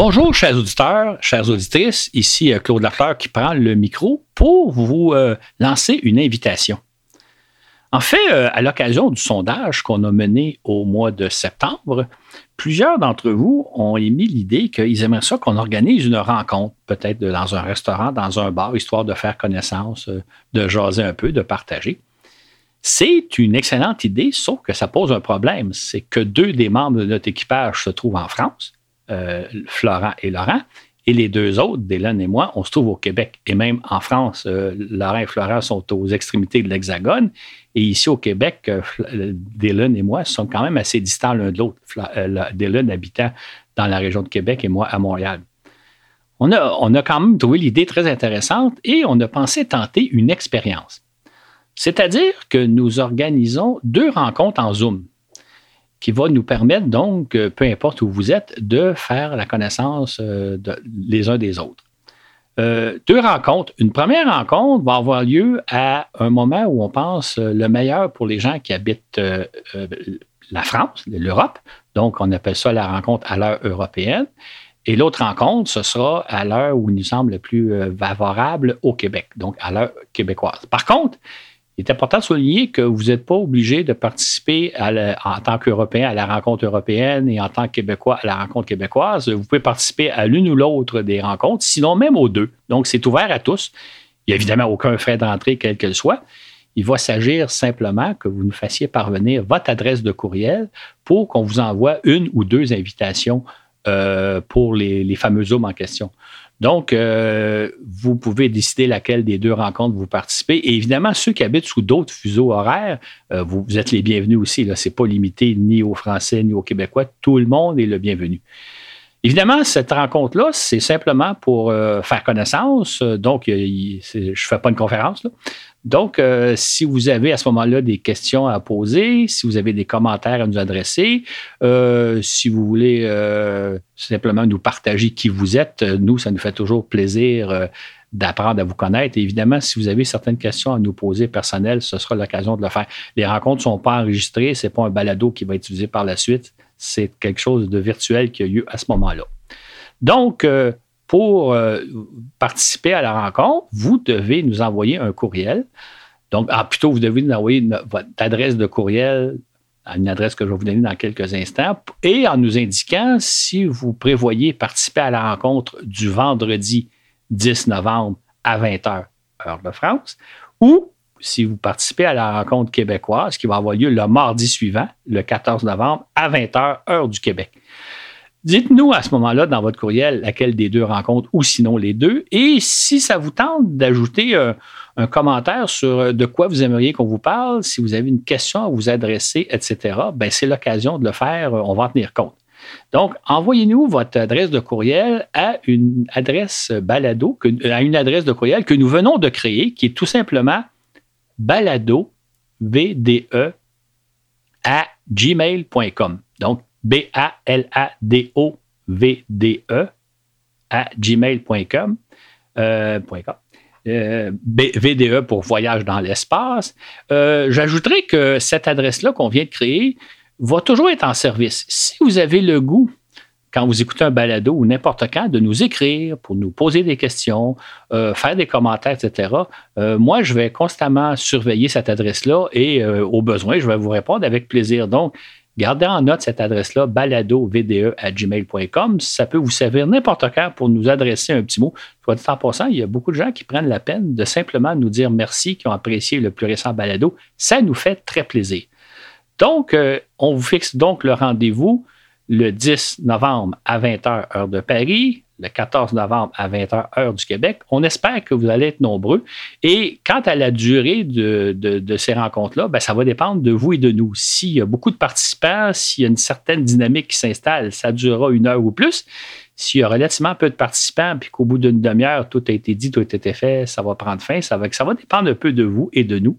Bonjour, chers auditeurs, chères auditrices. Ici euh, Claude Lafleur qui prend le micro pour vous euh, lancer une invitation. En fait, euh, à l'occasion du sondage qu'on a mené au mois de septembre, plusieurs d'entre vous ont émis l'idée qu'ils aimeraient ça qu'on organise une rencontre, peut-être dans un restaurant, dans un bar, histoire de faire connaissance, de jaser un peu, de partager. C'est une excellente idée, sauf que ça pose un problème. C'est que deux des membres de notre équipage se trouvent en France euh, Florent et Laurent. Et les deux autres, Dylan et moi, on se trouve au Québec. Et même en France, euh, Laurent et Florent sont aux extrémités de l'Hexagone. Et ici au Québec, euh, Dylan et moi sommes quand même assez distants l'un de l'autre. Dylan habitant dans la région de Québec et moi à Montréal. On a, on a quand même trouvé l'idée très intéressante et on a pensé tenter une expérience. C'est-à-dire que nous organisons deux rencontres en Zoom qui va nous permettre donc, euh, peu importe où vous êtes, de faire la connaissance euh, les uns des autres. Euh, deux rencontres. Une première rencontre va avoir lieu à un moment où on pense le meilleur pour les gens qui habitent la France, l'Europe. Donc, on appelle ça la rencontre à l'heure européenne. Et l'autre rencontre, ce sera à l'heure où il nous semble le plus favorable au Québec, donc à l'heure québécoise. Par contre, il est important de souligner que vous n'êtes pas obligé de participer en tant qu'Européen à la rencontre européenne et en tant que Québécois à la rencontre québécoise. Vous pouvez participer à l'une ou l'autre des rencontres, sinon même aux deux. Donc, c'est ouvert à tous. Il n'y a évidemment aucun frais d'entrée, quel qu'elle soit. Il va s'agir simplement que vous nous fassiez parvenir votre adresse de courriel pour qu'on vous envoie une ou deux invitations euh, pour les, fameux Zooms en question. Donc, euh, vous pouvez décider laquelle des deux rencontres vous participez. Et évidemment, ceux qui habitent sous d'autres fuseaux horaires, euh, vous, êtes les bienvenus aussi. Ce n'est pas limité ni aux Français ni aux Québécois. Tout le monde est le bienvenu. Évidemment, cette rencontre-là, c'est simplement pour euh, faire connaissance. Donc, je ne fais pas une conférence. Donc, euh, si vous avez à ce moment-là des questions à poser, si vous avez des commentaires à nous adresser, euh, si vous voulez simplement nous partager qui vous êtes, nous, ça nous fait toujours plaisir d'apprendre à vous connaître. Évidemment, si vous avez certaines questions à nous poser personnelles, ce sera l'occasion de le faire. Les rencontres ne sont pas enregistrées, ce n'est pas un balado qui va être utilisé par la suite c'est quelque chose de virtuel qui a eu à ce moment-là. Donc, euh, pour euh, participer à la rencontre, vous devez nous envoyer un courriel. Donc, ah, plutôt, vous devez nous envoyer votre adresse de courriel à une adresse que je vais vous donner dans quelques instants, et en nous indiquant si vous prévoyez participer à la rencontre du vendredi 10 novembre à 20h, heure de France, ou si vous participez à la rencontre québécoise qui va avoir lieu le mardi suivant, le 14 novembre, à 20h, heure du Québec. Dites-nous à ce moment-là dans votre courriel laquelle des deux rencontres ou sinon les deux. Et si ça vous tente d'ajouter euh, un, commentaire sur euh, de quoi vous aimeriez qu'on vous parle, si vous avez une question à vous adresser, etc., ben c'est l'occasion de le faire. On va en tenir compte. Donc, envoyez-nous votre adresse de courriel à une adresse balado, à une adresse de courriel que nous venons de créer, qui est tout simplement balado, VDE, à gmail.com. Donc, B-A-L-A-D-O, V-D-E, à gmail.com. Euh, euh, VDE pour voyage dans l'espace. Euh, j'ajouterai que cette adresse-là qu'on vient de créer va toujours être en service. Si vous avez le goût quand vous écoutez un balado ou n'importe quand, de nous écrire pour nous poser des questions, euh, faire des commentaires, etc. Euh, moi, je vais constamment surveiller cette adresse-là et euh, au besoin, je vais vous répondre avec plaisir. Donc, gardez en note cette adresse-là, baladovde.gmail.com. Ça peut vous servir n'importe quand pour nous adresser un petit mot. Soit dit en passant, il y a beaucoup de gens qui prennent la peine de simplement nous dire merci, qui ont apprécié le plus récent balado. Ça nous fait très plaisir. Donc, on vous fixe donc le rendez-vous le 10 novembre à 20h, heure de Paris, le 14 novembre à 20h, heure du Québec. On espère que vous allez être nombreux. Et quant à la durée de, ces rencontres-là, ben, ça va dépendre de vous et de nous. S'il y a beaucoup de participants, s'il y a une certaine dynamique qui s'installe, ça durera une heure ou plus. S'il y a relativement peu de participants, puis qu'au bout d'une demi-heure, tout a été dit, tout a été fait, ça va prendre fin. Ça va, ça va dépendre un peu de vous et de nous.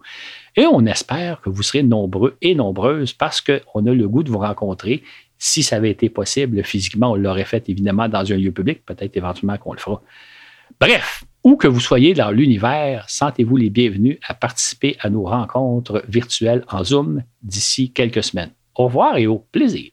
Et on espère que vous serez nombreux et nombreuses parce qu'on a le goût de vous rencontrer si ça avait été possible physiquement, on l'aurait fait évidemment dans un lieu public, peut-être éventuellement qu'on le fera. Bref, où que vous soyez dans l'univers, sentez-vous les bienvenus à participer à nos rencontres virtuelles en Zoom d'ici quelques semaines. Au revoir et au plaisir.